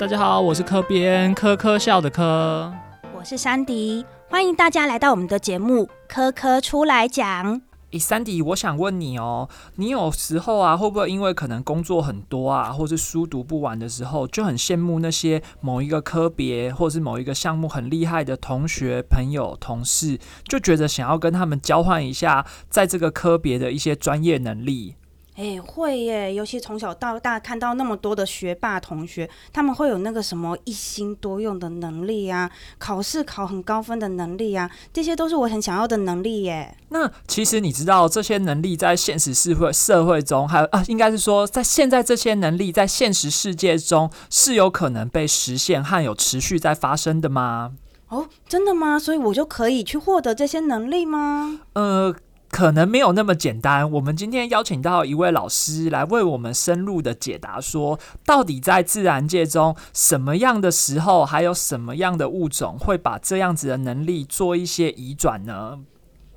大家好，我是科编科科笑的科，我是珊迪，欢迎大家来到我们的节目《科科出来讲》。诶，三迪，我想问你哦，你有时候啊，会不会因为可能工作很多啊，或是书读不完的时候，就很羡慕那些某一个科别或是某一个项目很厉害的同学、朋友、同事，就觉得想要跟他们交换一下在这个科别的一些专业能力？哎，会耶！尤其从小到大看到那么多的学霸同学，他们会有那个什么一心多用的能力啊，考试考很高分的能力啊，这些都是我很想要的能力耶。那其实你知道这些能力在现实社会社会中，还有啊，应该是说在现在这些能力在现实世界中是有可能被实现和有持续在发生的吗？哦，真的吗？所以我就可以去获得这些能力吗？呃。可能没有那么简单。我们今天邀请到一位老师来为我们深入的解答，说到底在自然界中，什么样的时候，还有什么样的物种会把这样子的能力做一些移转呢？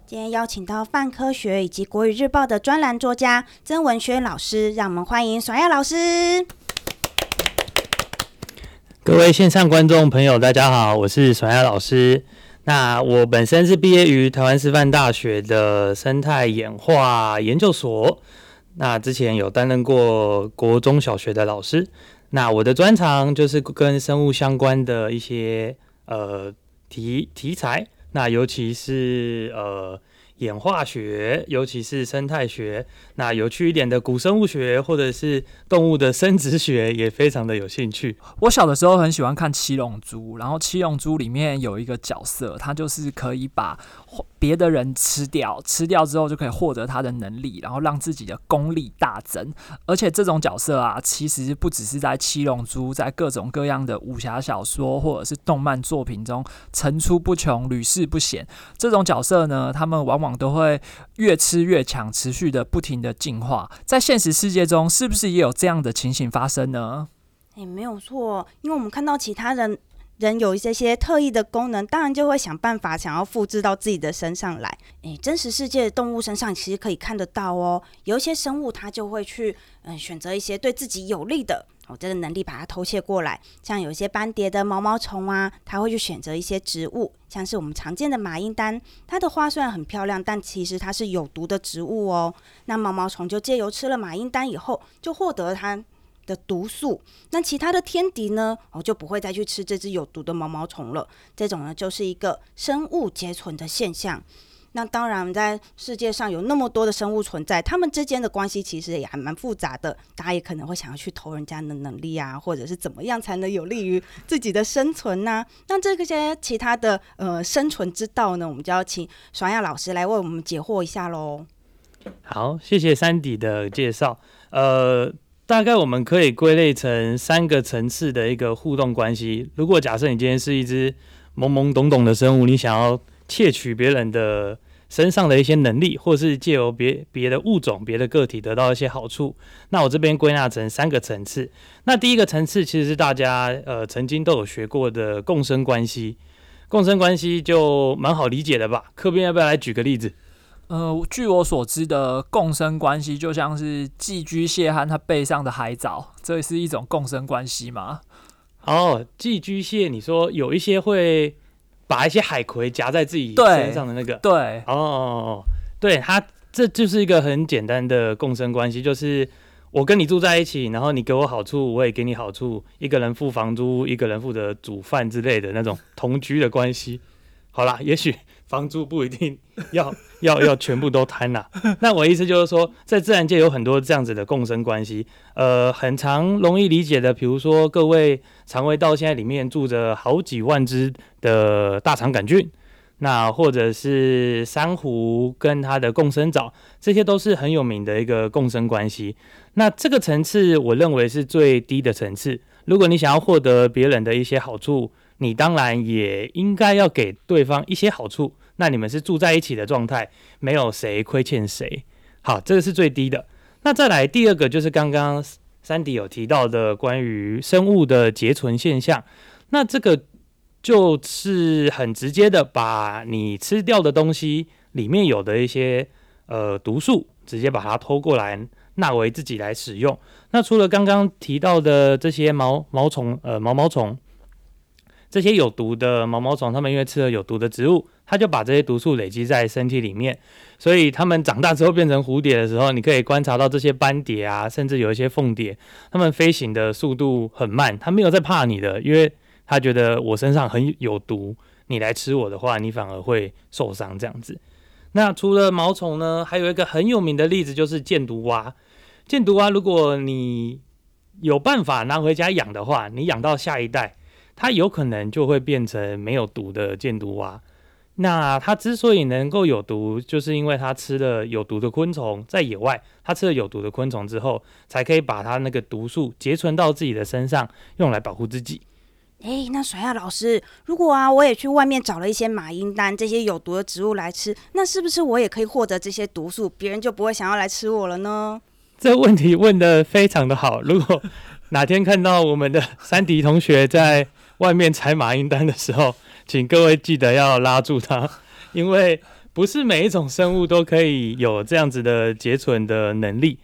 今天邀请到泛科学以及国语日报的专栏作家曾文轩老师，让我们欢迎爽亚老师。各位线上观众朋友，大家好，我是爽亚老师。那我本身是毕业于台湾师范大学的生态演化研究所，那之前有担任过国中小学的老师。那我的专长就是跟生物相关的一些呃题题材，那尤其是呃。演化学，尤其是生态学，那有趣一点的古生物学，或者是动物的生殖学，也非常的有兴趣。我小的时候很喜欢看《七龙珠》，然后《七龙珠》里面有一个角色，他就是可以把。别的人吃掉，吃掉之后就可以获得他的能力，然后让自己的功力大增。而且这种角色啊，其实不只是在《七龙珠》，在各种各样的武侠小说或者是动漫作品中层出不穷、屡试不鲜。这种角色呢，他们往往都会越吃越强，持续的不停的进化。在现实世界中，是不是也有这样的情形发生呢？诶，没有错，因为我们看到其他人。人有一些些特异的功能，当然就会想办法想要复制到自己的身上来。诶，真实世界的动物身上其实可以看得到哦。有一些生物，它就会去嗯选择一些对自己有利的哦这个能力，把它偷窃过来。像有一些斑蝶的毛毛虫啊，它会去选择一些植物，像是我们常见的马英丹，它的花虽然很漂亮，但其实它是有毒的植物哦。那毛毛虫就借由吃了马英丹以后，就获得它。的毒素，那其他的天敌呢？哦，就不会再去吃这只有毒的毛毛虫了。这种呢，就是一个生物结存的现象。那当然，在世界上有那么多的生物存在，它们之间的关系其实也还蛮复杂的。大家也可能会想要去偷人家的能力啊，或者是怎么样才能有利于自己的生存呢？那这些其他的呃生存之道呢，我们就要请爽亚老师来为我们解惑一下喽。好，谢谢山底的介绍。呃。大概我们可以归类成三个层次的一个互动关系。如果假设你今天是一只懵懵懂懂的生物，你想要窃取别人的身上的一些能力，或是借由别别的物种、别的个体得到一些好处，那我这边归纳成三个层次。那第一个层次其实是大家呃曾经都有学过的共生关系，共生关系就蛮好理解的吧？科边要不要来举个例子？呃，据我所知的共生关系，就像是寄居蟹和它背上的海藻，这是一种共生关系吗？哦，寄居蟹，你说有一些会把一些海葵夹在自己身上的那个，对，哦，对，它这就是一个很简单的共生关系，就是我跟你住在一起，然后你给我好处，我也给你好处，一个人付房租，一个人负责煮饭之类的那种同居的关系。好啦，也许。房租不一定要 要要全部都摊呐。那我意思就是说，在自然界有很多这样子的共生关系。呃，很常容易理解的，比如说各位肠胃道现在里面住着好几万只的大肠杆菌，那或者是珊瑚跟它的共生藻，这些都是很有名的一个共生关系。那这个层次，我认为是最低的层次。如果你想要获得别人的一些好处，你当然也应该要给对方一些好处。那你们是住在一起的状态，没有谁亏欠谁。好，这个是最低的。那再来第二个，就是刚刚三迪有提到的关于生物的结存现象。那这个就是很直接的，把你吃掉的东西里面有的一些呃毒素，直接把它偷过来纳为自己来使用。那除了刚刚提到的这些毛毛虫，呃，毛毛虫。这些有毒的毛毛虫，它们因为吃了有毒的植物，它就把这些毒素累积在身体里面。所以它们长大之后变成蝴蝶的时候，你可以观察到这些斑蝶啊，甚至有一些凤蝶，它们飞行的速度很慢，它没有在怕你的，因为它觉得我身上很有毒，你来吃我的话，你反而会受伤这样子。那除了毛虫呢，还有一个很有名的例子就是箭毒蛙。箭毒蛙，如果你有办法拿回家养的话，你养到下一代。它有可能就会变成没有毒的箭毒蛙。那它之所以能够有毒，就是因为它吃了有毒的昆虫，在野外它吃了有毒的昆虫之后，才可以把它那个毒素结存到自己的身上，用来保护自己。哎，那甩亚老师，如果啊，我也去外面找了一些马英丹这些有毒的植物来吃，那是不是我也可以获得这些毒素，别人就不会想要来吃我了呢？这问题问的非常的好。如果哪天看到我们的山迪同学在外面采马英丹的时候，请各位记得要拉住它，因为不是每一种生物都可以有这样子的结存的能力。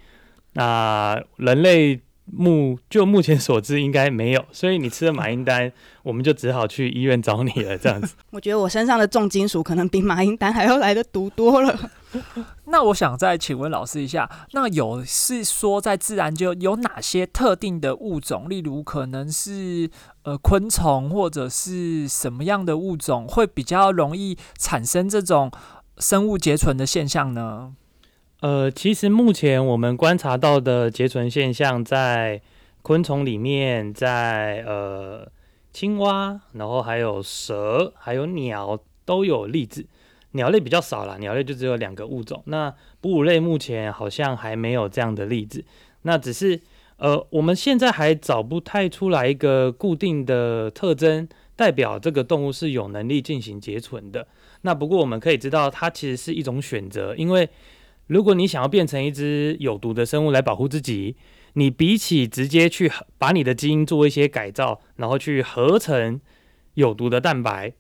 那人类。目就目前所知应该没有，所以你吃了马英丹，我们就只好去医院找你了。这样子，我觉得我身上的重金属可能比马英丹还要来的毒多了。那我想再请问老师一下，那有是说在自然界有哪些特定的物种，例如可能是呃昆虫或者是什么样的物种，会比较容易产生这种生物结存的现象呢？呃，其实目前我们观察到的结存现象，在昆虫里面，在呃青蛙，然后还有蛇，还有鸟都有例子。鸟类比较少啦，鸟类就只有两个物种。那哺乳类目前好像还没有这样的例子。那只是呃，我们现在还找不太出来一个固定的特征，代表这个动物是有能力进行结存的。那不过我们可以知道，它其实是一种选择，因为。如果你想要变成一只有毒的生物来保护自己，你比起直接去把你的基因做一些改造，然后去合成有毒的蛋白，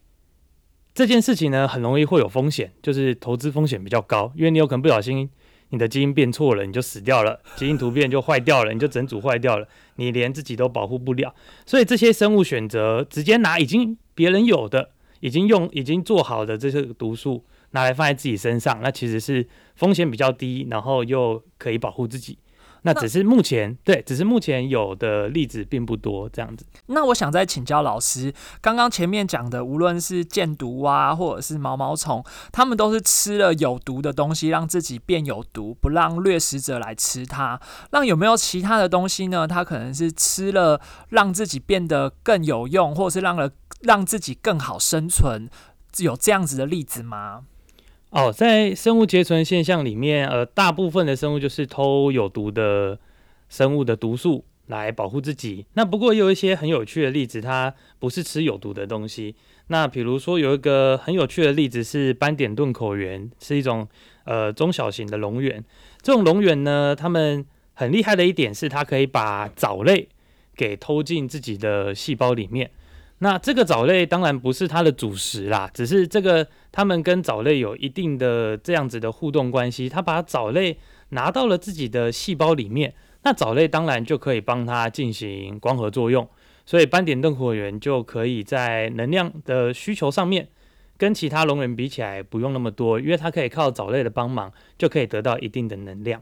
这件事情呢，很容易会有风险，就是投资风险比较高，因为你有可能不小心你的基因变错了，你就死掉了，基因突变就坏掉了，你就整组坏掉了，你连自己都保护不了。所以这些生物选择直接拿已经别人有的、已经用、已经做好的这些毒素。拿来放在自己身上，那其实是风险比较低，然后又可以保护自己。那只是目前对，只是目前有的例子并不多这样子。那我想再请教老师，刚刚前面讲的，无论是箭毒蛙或者是毛毛虫，他们都是吃了有毒的东西，让自己变有毒，不让掠食者来吃它。那有没有其他的东西呢？它可能是吃了让自己变得更有用，或是让了让自己更好生存，有这样子的例子吗？哦，在生物结存现象里面，呃，大部分的生物就是偷有毒的生物的毒素来保护自己。那不过也有一些很有趣的例子，它不是吃有毒的东西。那比如说有一个很有趣的例子是斑点盾口螈，是一种呃中小型的龙螈。这种龙螈呢，它们很厉害的一点是，它可以把藻类给偷进自己的细胞里面。那这个藻类当然不是它的主食啦，只是这个它们跟藻类有一定的这样子的互动关系。它把藻类拿到了自己的细胞里面，那藻类当然就可以帮它进行光合作用，所以斑点灯火源就可以在能量的需求上面跟其他龙人比起来不用那么多，因为它可以靠藻类的帮忙就可以得到一定的能量。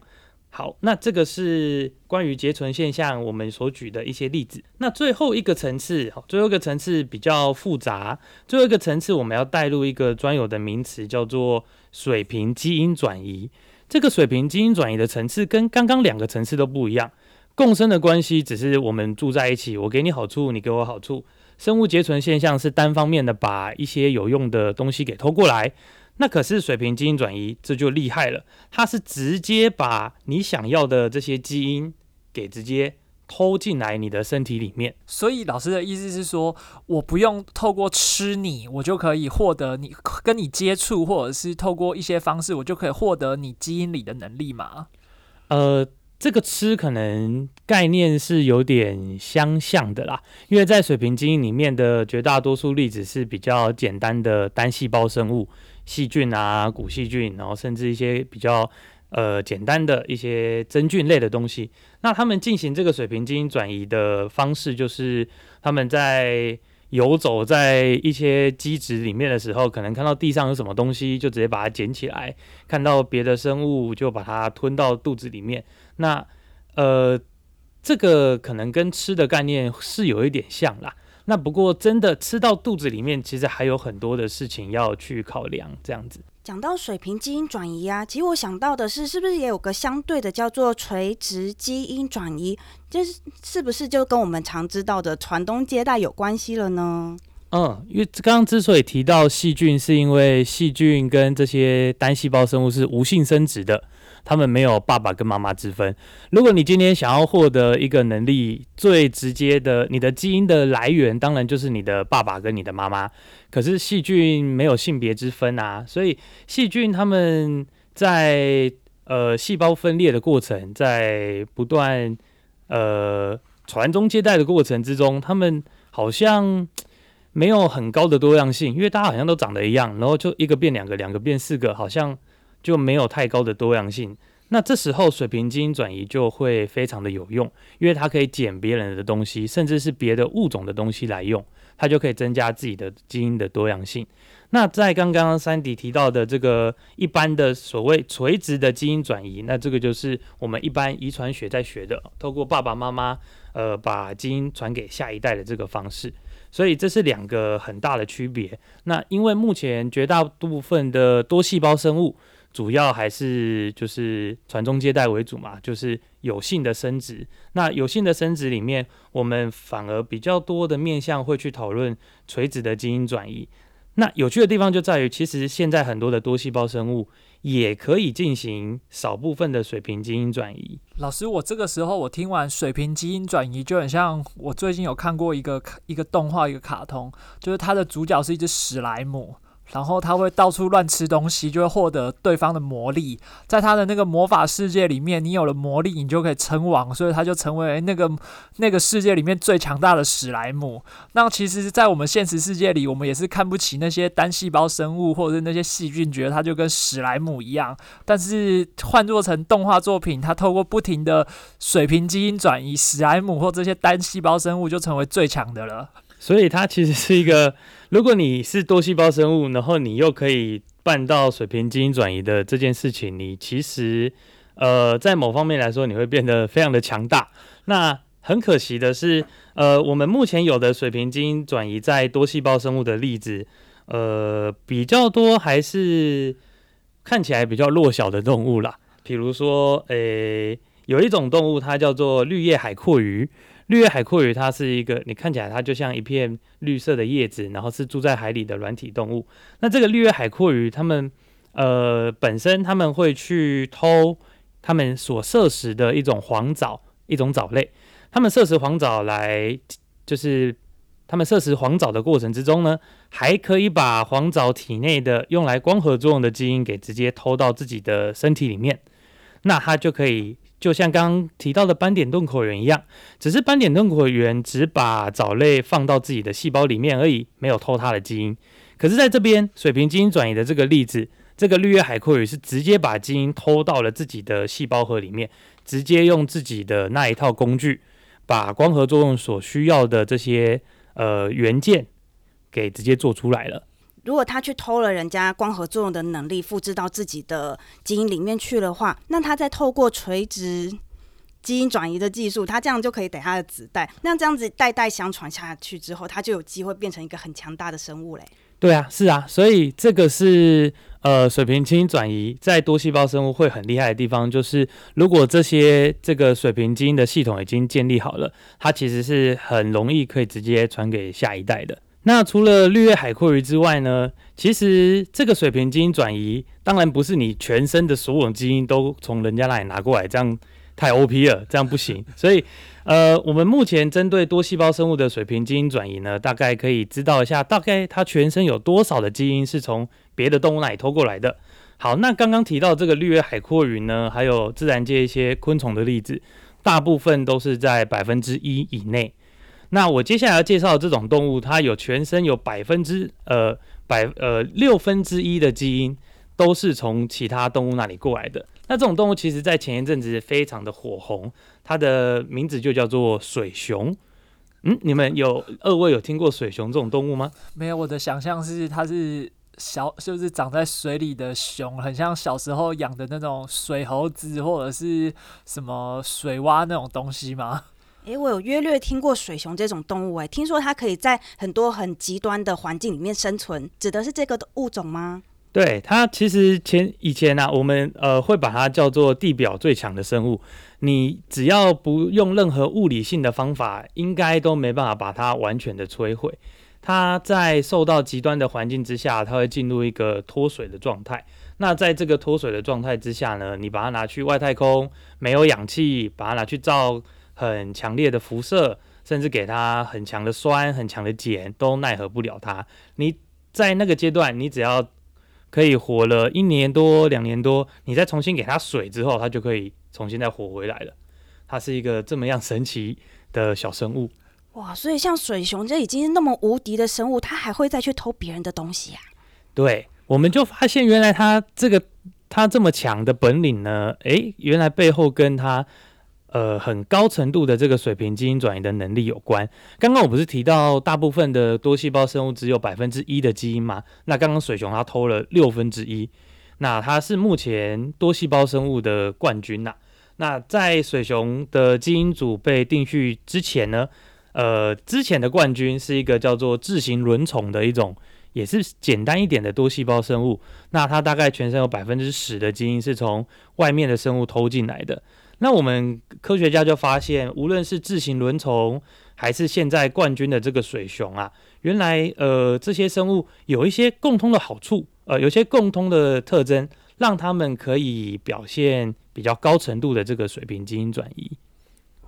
好，那这个是关于结存现象我们所举的一些例子。那最后一个层次，最后一个层次比较复杂。最后一个层次，我们要带入一个专有的名词，叫做水平基因转移。这个水平基因转移的层次跟刚刚两个层次都不一样。共生的关系只是我们住在一起，我给你好处，你给我好处。生物结存现象是单方面的，把一些有用的东西给偷过来。那可是水平基因转移，这就厉害了。它是直接把你想要的这些基因给直接偷进来你的身体里面。所以老师的意思是说，我不用透过吃你，我就可以获得你跟你接触，或者是透过一些方式，我就可以获得你基因里的能力吗？呃，这个吃可能概念是有点相像的啦，因为在水平基因里面的绝大多数例子是比较简单的单细胞生物。细菌啊，古细菌，然后甚至一些比较呃简单的一些真菌类的东西。那他们进行这个水平基因转移的方式，就是他们在游走在一些基质里面的时候，可能看到地上有什么东西，就直接把它捡起来；看到别的生物，就把它吞到肚子里面。那呃，这个可能跟吃的概念是有一点像啦。那不过真的吃到肚子里面，其实还有很多的事情要去考量，这样子。讲到水平基因转移啊，其实我想到的是，是不是也有个相对的叫做垂直基因转移？就是是不是就跟我们常知道的传宗接代有关系了呢？嗯，因为刚刚之所以提到细菌，是因为细菌跟这些单细胞生物是无性生殖的。他们没有爸爸跟妈妈之分。如果你今天想要获得一个能力，最直接的，你的基因的来源当然就是你的爸爸跟你的妈妈。可是细菌没有性别之分啊，所以细菌他们在呃细胞分裂的过程，在不断呃传宗接代的过程之中，他们好像没有很高的多样性，因为大家好像都长得一样，然后就一个变两个，两个变四个，好像。就没有太高的多样性，那这时候水平基因转移就会非常的有用，因为它可以捡别人的东西，甚至是别的物种的东西来用，它就可以增加自己的基因的多样性。那在刚刚三迪提到的这个一般的所谓垂直的基因转移，那这个就是我们一般遗传学在学的，透过爸爸妈妈呃把基因传给下一代的这个方式。所以这是两个很大的区别。那因为目前绝大部分的多细胞生物。主要还是就是传宗接代为主嘛，就是有性的生殖。那有性的生殖里面，我们反而比较多的面向会去讨论垂直的基因转移。那有趣的地方就在于，其实现在很多的多细胞生物也可以进行少部分的水平基因转移。老师，我这个时候我听完水平基因转移，就很像我最近有看过一个一个动画一个卡通，就是它的主角是一只史莱姆。然后他会到处乱吃东西，就会获得对方的魔力。在他的那个魔法世界里面，你有了魔力，你就可以称王，所以他就成为那个那个世界里面最强大的史莱姆。那其实，在我们现实世界里，我们也是看不起那些单细胞生物或者是那些细菌，觉得它就跟史莱姆一样。但是换做成动画作品，它透过不停的水平基因转移，史莱姆或这些单细胞生物就成为最强的了。所以它其实是一个。如果你是多细胞生物，然后你又可以办到水平基因转移的这件事情，你其实呃在某方面来说，你会变得非常的强大。那很可惜的是，呃，我们目前有的水平基因转移在多细胞生物的例子，呃，比较多还是看起来比较弱小的动物啦。比如说，诶，有一种动物，它叫做绿叶海阔鱼。绿叶海阔鱼，它是一个，你看起来它就像一片绿色的叶子，然后是住在海里的软体动物。那这个绿叶海阔鱼，它们呃本身他们会去偷他们所摄食的一种黄藻，一种藻类。他们摄食黄藻来，就是他们摄食黄藻的过程之中呢，还可以把黄藻体内的用来光合作用的基因给直接偷到自己的身体里面，那它就可以。就像刚刚提到的斑点洞口源一样，只是斑点洞口源只把藻类放到自己的细胞里面而已，没有偷它的基因。可是在这边水平基因转移的这个例子，这个绿叶海阔鱼是直接把基因偷到了自己的细胞核里面，直接用自己的那一套工具，把光合作用所需要的这些呃元件给直接做出来了。如果他去偷了人家光合作用的能力，复制到自己的基因里面去的话，那他再透过垂直基因转移的技术，他这样就可以等他的子代，那这样子代代相传下去之后，他就有机会变成一个很强大的生物嘞。对啊，是啊，所以这个是呃水平基因转移在多细胞生物会很厉害的地方，就是如果这些这个水平基因的系统已经建立好了，它其实是很容易可以直接传给下一代的。那除了绿叶海阔鱼之外呢？其实这个水平基因转移，当然不是你全身的所有基因都从人家那里拿过来，这样太 O P 了，这样不行。所以，呃，我们目前针对多细胞生物的水平基因转移呢，大概可以知道一下，大概它全身有多少的基因是从别的动物那里偷过来的。好，那刚刚提到这个绿叶海阔鱼呢，还有自然界一些昆虫的例子，大部分都是在百分之一以内。那我接下来要介绍的这种动物，它有全身有百分之呃百呃六分之一的基因都是从其他动物那里过来的。那这种动物其实在前一阵子非常的火红，它的名字就叫做水熊。嗯，你们有二位有听过水熊这种动物吗？没有，我的想象是它是小，就是长在水里的熊，很像小时候养的那种水猴子或者是什么水蛙那种东西吗？诶，我有约略听过水熊这种动物，诶，听说它可以在很多很极端的环境里面生存，指的是这个物种吗？对，它其实前以前呢、我们呃会把它叫做地表最强的生物。你只要不用任何物理性的方法，应该都没办法把它完全的摧毁。它在受到极端的环境之下，它会进入一个脱水的状态。那在这个脱水的状态之下呢，你把它拿去外太空，没有氧气，把它拿去照很强烈的辐射，甚至给它很强的酸、很强的碱，都奈何不了它。你在那个阶段，你只要可以活了一年多、两年多，你再重新给它水之后，它就可以重新再活回来了。它是一个这么样神奇的小生物。哇，所以像水熊这已经是那么无敌的生物，它还会再去偷别人的东西啊？对，我们就发现原来它这个它这么强的本领呢，诶，原来背后跟它呃很高程度的这个水平基因转移的能力有关。刚刚我不是提到大部分的多细胞生物只有百分之一的基因吗？那刚刚水熊它偷了六分之一，那它是目前多细胞生物的冠军呐、那在水熊的基因组被定序之前呢，呃，之前的冠军是一个叫做智型轮虫的一种，也是简单一点的多细胞生物。那它大概全身有百分之十的基因是从外面的生物偷进来的。那我们科学家就发现，无论是自行轮虫，还是现在冠军的这个水熊啊，原来呃这些生物有一些共通的好处，呃，有些共通的特征，让它们可以表现比较高程度的这个水平基因转移。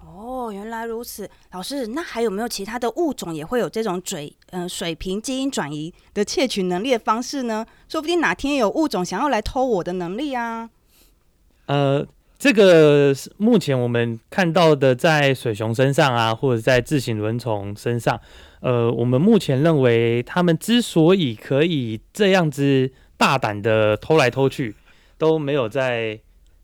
哦，原来如此，老师，那还有没有其他的物种也会有这种水呃水平基因转移的窃取能力的方式呢？说不定哪天有物种想要来偷我的能力啊！呃，这个是目前我们看到的，在水熊身上啊，或者在自行轮虫身上，呃，我们目前认为它们之所以可以这样子大胆的偷来偷去，都没有在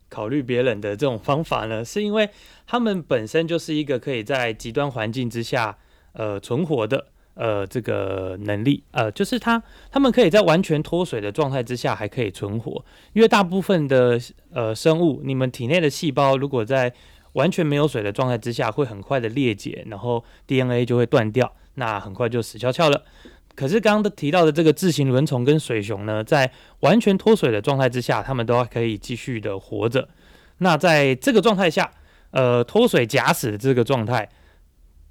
考虑别人的这种方法呢，是因为它们本身就是一个可以在极端环境之下，呃，存活的。呃，这个能力，呃，就是它，它们可以在完全脱水的状态之下还可以存活，因为大部分的呃生物，你们体内的细胞如果在完全没有水的状态之下，会很快的裂解，然后 DNA 就会断掉，那很快就死翘翘了。可是刚刚提到的这个自行轮虫跟水熊呢，在完全脱水的状态之下，它们都还可以继续的活着。那在这个状态下，呃，脱水假死的这个状态，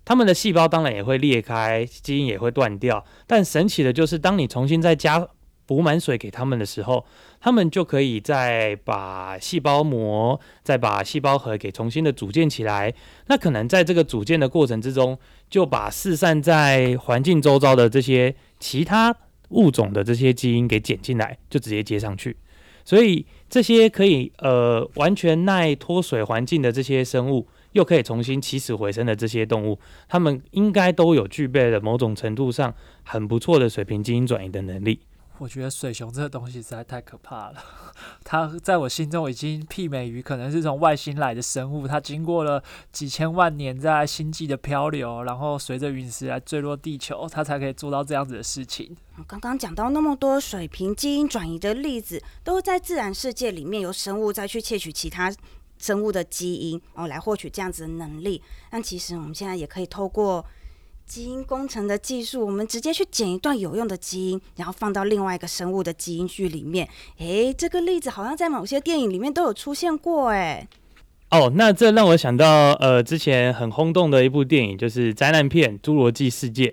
它们的细胞当然也会裂开，基因也会断掉。但神奇的就是，当你重新再加补满水给它们的时候，它们就可以再把细胞膜、再把细胞核给重新的组建起来。那可能在这个组建的过程之中，就把四散在环境周遭的这些其他物种的这些基因给剪进来，就直接接上去。所以这些可以呃完全耐脱水环境的这些生物，又可以重新起死回生的这些动物，它们应该都有具备了某种程度上很不错的水平基因转移的能力。我觉得水熊这个东西实在太可怕了，它在我心中已经媲美于可能是从外星来的生物，它经过了几千万年在星际的漂流，然后随着陨石来坠落地球，它才可以做到这样子的事情。刚刚讲到那么多水平基因转移的例子，都在自然世界里面由生物再去窃取其他生物的基因，哦，来获取这样子的能力。但其实我们现在也可以透过基因工程的技术，我们直接去剪一段有用的基因，然后放到另外一个生物的基因序里面。诶，这个例子好像在某些电影里面都有出现过，诶。哦，那这让我想到，呃，之前很轰动的一部电影，就是灾难片《侏罗纪世界》。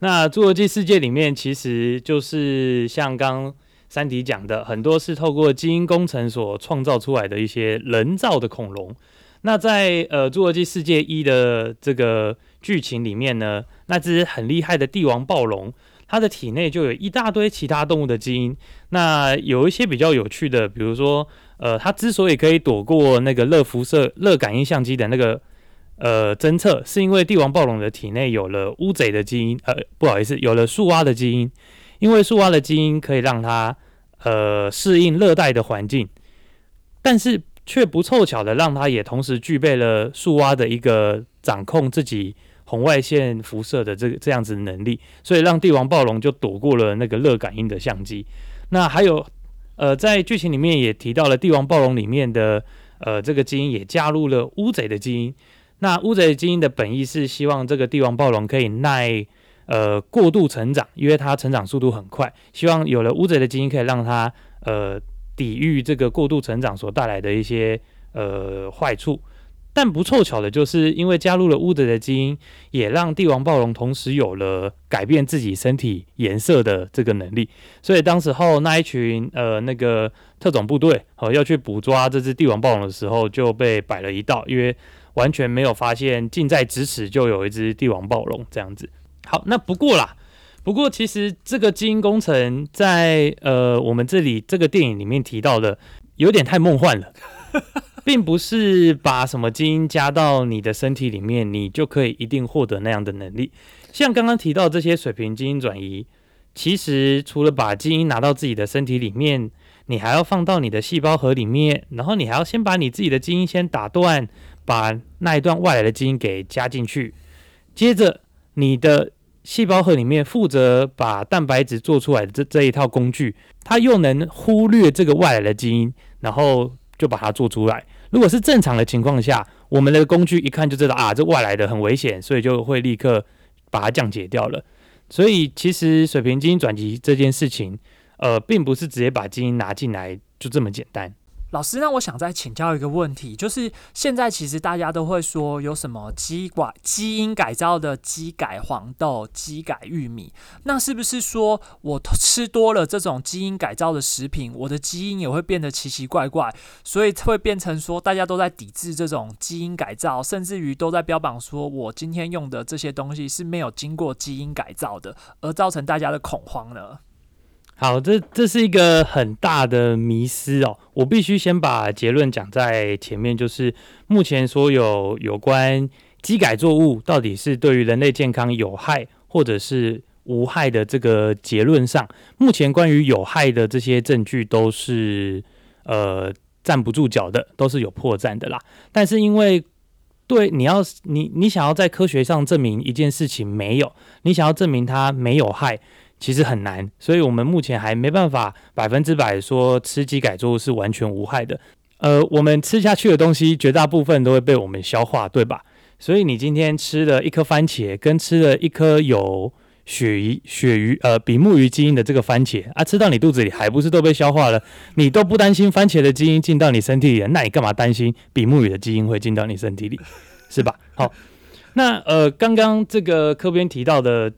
那《侏罗纪世界》里面，其实就是像刚三迪讲的，很多是透过基因工程所创造出来的一些人造的恐龙。那在呃《侏罗纪世界一》的这个剧情里面呢，那只很厉害的帝王暴龙，它的体内就有一大堆其他动物的基因。那有一些比较有趣的，比如说，呃，它之所以可以躲过那个热辐射、热感应相机的那个呃侦测，是因为帝王暴龙的体内有了乌贼的基因，呃，不好意思，有了树蛙的基因，因为树蛙的基因可以让它呃适应热带的环境，但是。却不凑巧的让它也同时具备了树蛙的一个掌控自己红外线辐射的这个这样子的能力，所以让帝王暴龙就躲过了那个热感应的相机。那还有，呃，在剧情里面也提到了帝王暴龙里面的呃这个基因也加入了乌贼的基因。那乌贼基因的本意是希望这个帝王暴龙可以耐呃过度成长，因为它成长速度很快，希望有了乌贼的基因可以让它呃抵御这个过度成长所带来的一些呃坏处。但不凑巧的就是，因为加入了乌贼的基因，也让帝王暴龙同时有了改变自己身体颜色的这个能力。所以当时候那一群呃那个特种部队哦要去捕抓这只帝王暴龙的时候，就被摆了一道，因为。完全没有发现近在咫尺就有一只帝王暴龙这样子。好，那不过啦，不过其实这个基因工程在呃我们这里这个电影里面提到的有点太梦幻了，并不是把什么基因加到你的身体里面，你就可以一定获得那样的能力。像刚刚提到这些水平基因转移，其实除了把基因拿到自己的身体里面，你还要放到你的细胞核里面，然后你还要先把你自己的基因先打断。把那一段外来的基因给加进去，接着你的细胞核里面负责把蛋白质做出来的这这一套工具，它又能忽略这个外来的基因，然后就把它做出来。如果是正常的情况下，我们的工具一看就知道啊，这外来的很危险，所以就会立刻把它降解掉了。所以其实水平基因转移这件事情，呃，并不是直接把基因拿进来就这么简单。老师，那我想再请教一个问题，就是现在其实大家都会说有什么基改基因改造的基改黄豆、基改玉米，那是不是说我吃多了这种基因改造的食品，我的基因也会变得奇奇怪怪，所以会变成说大家都在抵制这种基因改造，甚至于都在标榜说我今天用的这些东西是没有经过基因改造的，而造成大家的恐慌呢？好，这这是一个很大的迷思哦。我必须先把结论讲在前面，就是目前所有有关机改作物到底是对于人类健康有害或者是无害的这个结论上，目前关于有害的这些证据都是呃站不住脚的，都是有破绽的啦。但是因为对你要你你想要在科学上证明一件事情没有，你想要证明它没有害。其实很难，所以我们目前还没办法百分之百说吃鸡改作物是完全无害的。呃，我们吃下去的东西绝大部分都会被我们消化，对吧？所以你今天吃了一颗番茄，跟吃了一颗有鳕鱼、鳕鱼呃比目鱼基因的这个番茄啊，吃到你肚子里还不是都被消化了？你都不担心番茄的基因进到你身体里，那你干嘛担心比目鱼的基因会进到你身体里？是吧？好，那呃，刚刚这个科编提到的。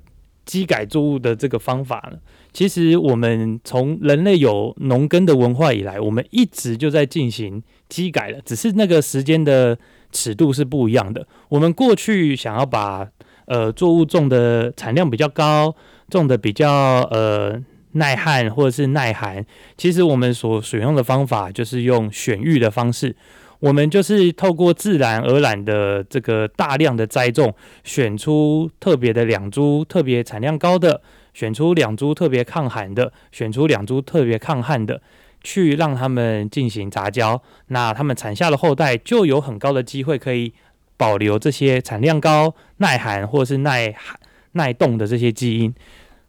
机改作物的这个方法呢，其实我们从人类有农耕的文化以来，我们一直就在进行机改了，只是那个时间的尺度是不一样的。我们过去想要把呃作物种的产量比较高，种的比较呃耐旱或者是耐寒，其实我们所使用的方法就是用选育的方式。我们就是透过自然而然的这个大量的栽种，选出特别的两株特别产量高的，选出两株特别抗寒的，选出两株特别抗旱的，去让他们进行杂交。那他们产下的后代就有很高的机会可以保留这些产量高、耐寒或是耐寒耐冻的这些基因。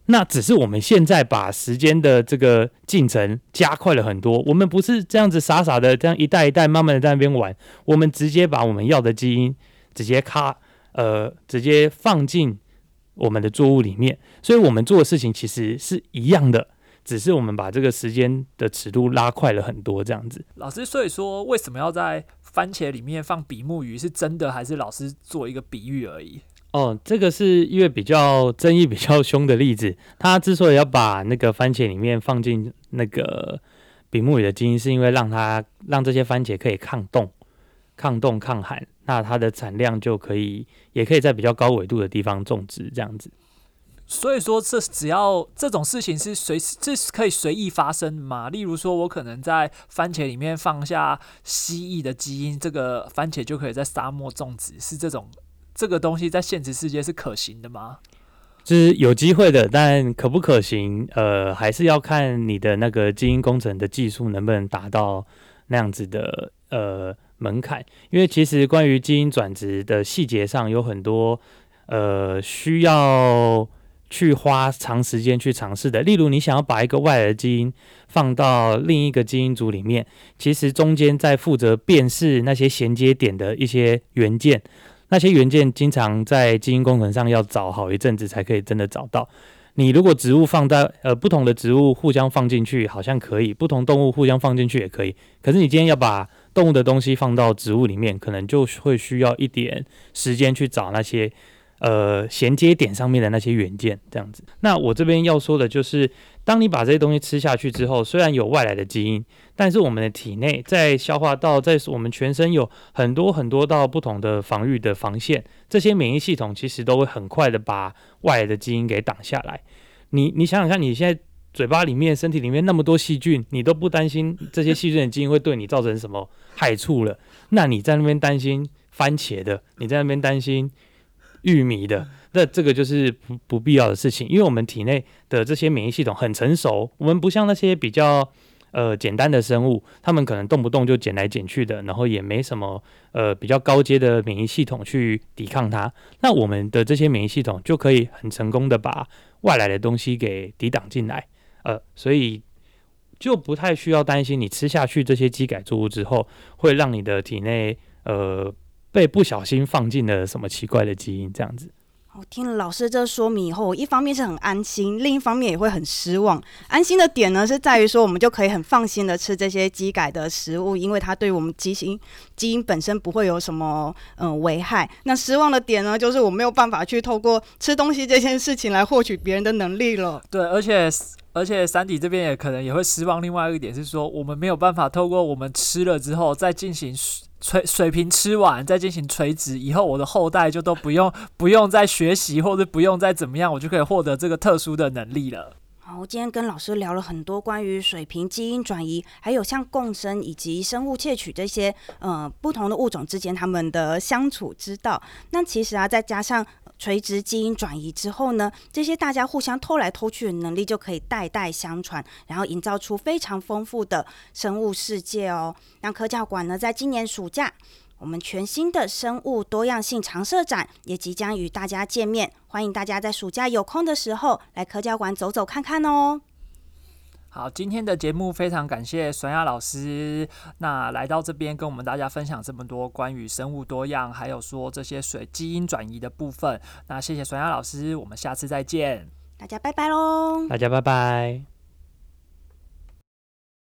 那只是我们现在把时间的这个进程加快了很多。我们不是这样子傻傻的这样一代一代慢慢的在那边玩，我们直接把我们要的基因直接咔呃直接放进我们的作物里面。所以我们做的事情其实是一样的，只是我们把这个时间的尺度拉快了很多。这样子，老师，所以说为什么要在番茄里面放比目鱼？是真的还是老师做一个比喻而已？哦，这个是因为比较争议比较凶的例子。他之所以要把那个番茄里面放进那个比目鱼的基因，是因为让它让这些番茄可以抗冻、抗冻、抗寒，那它的产量就可以，也可以在比较高纬度的地方种植这样子。所以说，这只要这种事情是随这是可以随意发生嘛？例如说，我可能在番茄里面放下蜥蜴的基因，这个番茄就可以在沙漠种植，是这种。这个东西在现实世界是可行的吗？是有机会的，但可不可行？呃，还是要看你的那个基因工程的技术能不能达到那样子的呃门槛，因为其实关于基因转职的细节上有很多呃需要去花长时间去尝试的。例如，你想要把一个外来基因放到另一个基因组里面，其实中间在负责辨识那些衔接点的一些元件，那些元件经常在基因工程上要找好一阵子才可以真的找到。你如果植物放在呃不同的植物互相放进去，好像可以；不同动物互相放进去也可以。可是你今天要把动物的东西放到植物里面，可能就会需要一点时间去找那些呃衔接点上面的那些元件，这样子。那我这边要说的就是，当你把这些东西吃下去之后，虽然有外来的基因，但是我们的体内在消化道，在我们全身有很多很多道不同的防御的防线，这些免疫系统其实都会很快的把外来的基因给挡下来。你你想想看，你现在嘴巴里面、身体里面那么多细菌，你都不担心这些细菌的基因会对你造成什么害处了？那你在那边担心番茄的，你在那边担心玉米的，那这个就是不不必要的事情。因为我们体内的这些免疫系统很成熟，我们不像那些比较呃简单的生物，他们可能动不动就捡来捡去的，然后也没什么呃比较高阶的免疫系统去抵抗它。那我们的这些免疫系统就可以很成功的把外来的东西给抵挡进来，呃，所以就不太需要担心你吃下去这些基改作物之后，会让你的体内呃被不小心放进了什么奇怪的基因这样子。我听了老师这说明以后，一方面是很安心，另一方面也会很失望。安心的点呢，是在于说我们就可以很放心的吃这些基改的食物，因为它对我们基因基因本身不会有什么嗯危害。那失望的点呢，就是我没有办法去透过吃东西这件事情来获取别人的能力了。对，而且而且三底这边也可能也会失望。另外一个点是说，我们没有办法透过我们吃了之后再进行。垂水平吃完再进行垂直，以后我的后代就都不用不用再学习，或者不用再怎么样，我就可以获得这个特殊的能力了。好，我今天跟老师聊了很多关于水平基因转移，还有像共生以及生物窃取这些呃不同的物种之间他们的相处之道。那其实啊，再加上。垂直基因转移之后呢，这些大家互相偷来偷去的能力就可以代代相传，然后营造出非常丰富的生物世界哦。那科教馆呢，在今年暑假，我们全新的生物多样性常设展也即将与大家见面，欢迎大家在暑假有空的时候来科教馆走走看看哦。好，今天的节目非常感谢孙亚老师，那来到这边跟我们大家分享这么多关于生物多样，还有说这些水基因转移的部分。那谢谢孙亚老师，我们下次再见，大家拜拜喽，大家拜拜。